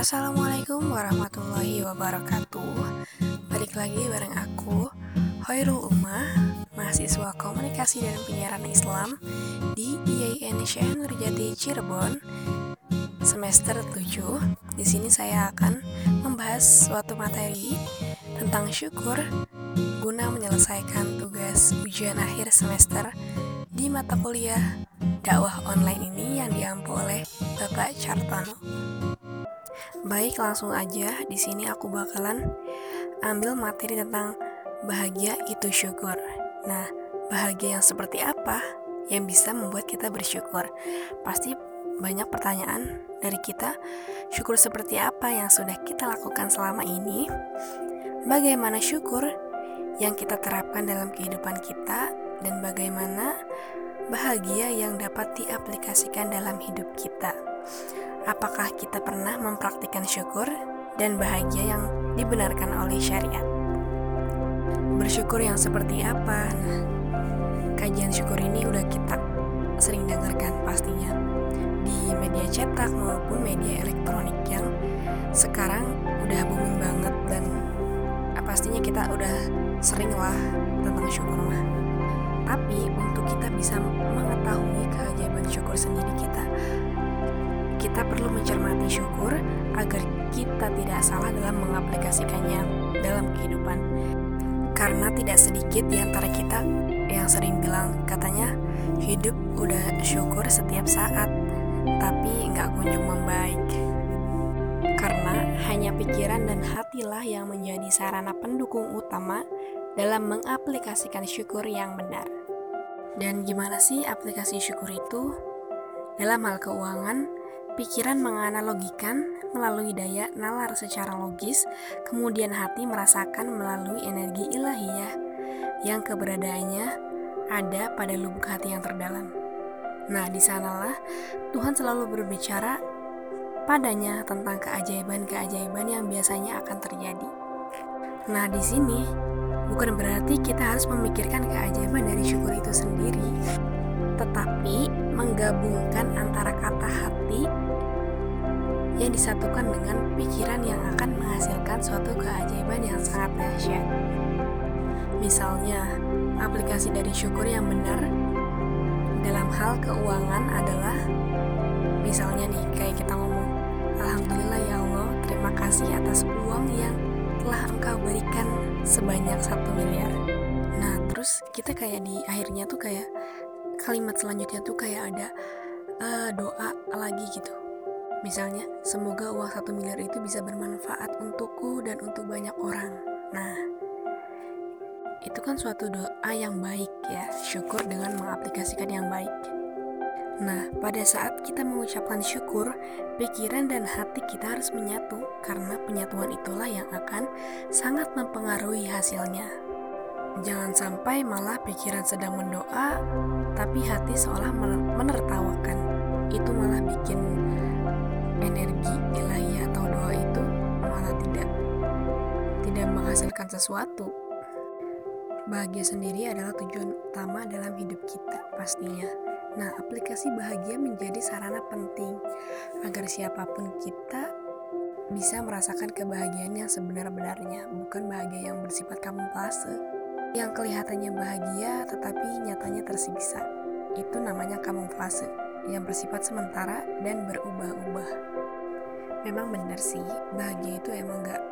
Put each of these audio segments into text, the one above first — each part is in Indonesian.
Assalamualaikum warahmatullahi wabarakatuh Balik lagi bareng aku Hoirul Umah Mahasiswa Komunikasi dan Penyiaran Islam Di IAIN Syekh Nurjati Cirebon Semester 7 Di sini saya akan membahas suatu materi Tentang syukur Guna menyelesaikan tugas ujian akhir semester Di mata kuliah dakwah online ini yang diampu oleh Bapak Chartono. Baik, langsung aja. Di sini aku bakalan ambil materi tentang bahagia itu syukur. Nah, bahagia yang seperti apa yang bisa membuat kita bersyukur? Pasti banyak pertanyaan dari kita. Syukur seperti apa yang sudah kita lakukan selama ini? Bagaimana syukur yang kita terapkan dalam kehidupan kita dan bagaimana bahagia yang dapat diaplikasikan dalam hidup kita. Apakah kita pernah mempraktikkan syukur dan bahagia yang dibenarkan oleh syariat? Bersyukur yang seperti apa? Nah, kajian syukur ini udah kita sering dengarkan pastinya di media cetak maupun media elektronik yang sekarang udah booming banget dan pastinya kita udah sering lah tentang syukur mah. Tapi untuk kita bisa mengetahui keajaiban syukur sendiri kita, kita perlu mencermati syukur agar kita tidak salah dalam mengaplikasikannya dalam kehidupan. Karena tidak sedikit di antara kita yang sering bilang katanya hidup udah syukur setiap saat, tapi nggak kunjung membaik. Karena hanya pikiran dan hatilah yang menjadi sarana pendukung utama dalam mengaplikasikan syukur yang benar. Dan gimana sih aplikasi syukur itu? Dalam hal keuangan, pikiran menganalogikan melalui daya nalar secara logis, kemudian hati merasakan melalui energi ilahiyah yang keberadaannya ada pada lubuk hati yang terdalam. Nah, di sanalah Tuhan selalu berbicara padanya tentang keajaiban-keajaiban yang biasanya akan terjadi. Nah, di sini Bukan berarti kita harus memikirkan keajaiban dari syukur itu sendiri, tetapi menggabungkan antara kata hati yang disatukan dengan pikiran yang akan menghasilkan suatu keajaiban yang sangat dahsyat. Misalnya, aplikasi dari syukur yang benar dalam hal keuangan adalah misalnya nih kayak kita ngomong Alhamdulillah ya Allah terima kasih atas uang yang telah engkau berikan sebanyak satu miliar nah terus kita kayak di akhirnya tuh kayak kalimat selanjutnya tuh kayak ada uh, doa lagi gitu. Misalnya semoga uang satu miliar itu bisa bermanfaat untukku dan untuk banyak orang. Nah itu kan suatu doa yang baik ya. Syukur dengan mengaplikasikan yang baik. Nah, pada saat kita mengucapkan syukur, pikiran dan hati kita harus menyatu karena penyatuan itulah yang akan sangat mempengaruhi hasilnya. Jangan sampai malah pikiran sedang mendoa, tapi hati seolah menertawakan. Itu malah bikin energi ilahi atau doa itu malah tidak tidak menghasilkan sesuatu. Bahagia sendiri adalah tujuan utama dalam hidup kita pastinya. Nah, aplikasi bahagia menjadi sarana penting agar siapa pun kita bisa merasakan kebahagiaan yang sebenar-benarnya, bukan bahagia yang bersifat kamuflase. Yang kelihatannya bahagia tetapi nyatanya tersiksa. Itu namanya kamuflase yang bersifat sementara dan berubah-ubah. Memang benar sih, bahagia itu emang gak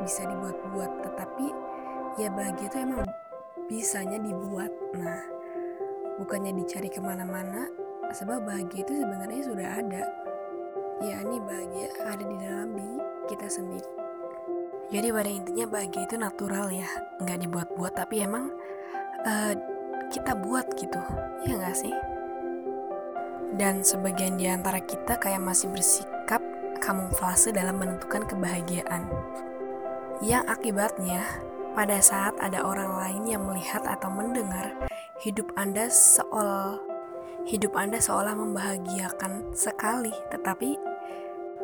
bisa dibuat-buat, tetapi ya bahagia itu emang bisanya dibuat. Nah, bukannya dicari ke mana-mana sebab bahagia itu sebenarnya sudah ada ya ini bahagia ada di dalam diri kita sendiri jadi pada intinya bahagia itu natural ya nggak dibuat-buat tapi emang uh, kita buat gitu ya nggak sih? Dan sebagian di antara kita kayak masih bersikap kamuflase dalam menentukan kebahagiaan. Yang akibatnya pada saat ada orang lain yang melihat atau mendengar hidup Anda seolah hidup Anda seolah membahagiakan sekali, tetapi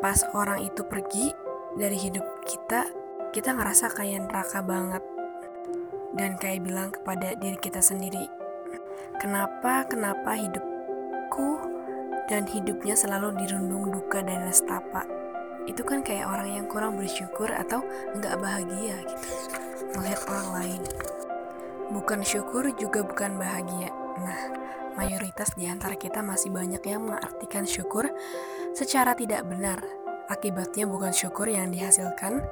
pas orang itu pergi dari hidup kita, kita ngerasa kayak neraka banget. Dan kayak bilang kepada diri kita sendiri, kenapa, kenapa hidupku dan hidupnya selalu dirundung duka dan nestapa. Itu kan kayak orang yang kurang bersyukur atau nggak bahagia gitu melihat orang lain. Bukan syukur juga bukan bahagia. Nah, mayoritas di antara kita masih banyak yang mengartikan syukur secara tidak benar. Akibatnya bukan syukur yang dihasilkan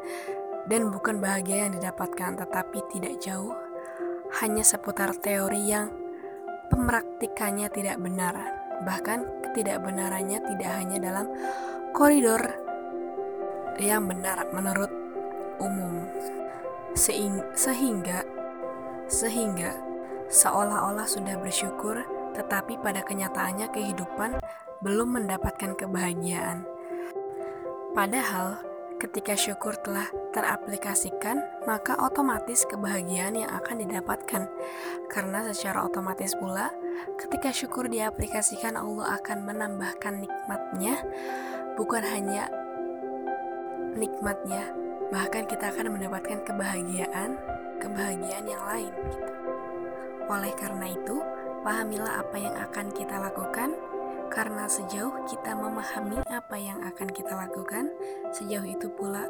dan bukan bahagia yang didapatkan, tetapi tidak jauh hanya seputar teori yang pemraktikannya tidak benar. Bahkan ketidakbenarannya tidak hanya dalam koridor yang benar menurut umum. Sehingga sehingga seolah-olah sudah bersyukur tetapi pada kenyataannya kehidupan belum mendapatkan kebahagiaan. Padahal, ketika syukur telah teraplikasikan, maka otomatis kebahagiaan yang akan didapatkan. Karena secara otomatis pula, ketika syukur diaplikasikan, Allah akan menambahkan nikmatnya, bukan hanya nikmatnya, bahkan kita akan mendapatkan kebahagiaan, kebahagiaan yang lain. Gitu. Oleh karena itu, pahamilah apa yang akan kita lakukan, karena sejauh kita memahami apa yang akan kita lakukan, sejauh itu pula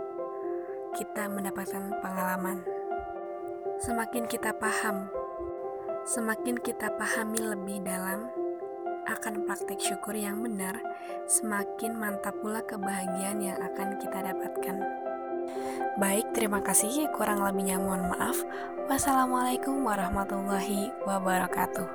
kita mendapatkan pengalaman. Semakin kita paham, semakin kita pahami lebih dalam akan praktik syukur yang benar, semakin mantap pula kebahagiaan yang akan kita dapatkan. Baik, terima kasih. Kurang lebihnya mohon maaf. Wassalamualaikum warahmatullahi wabarakatuh.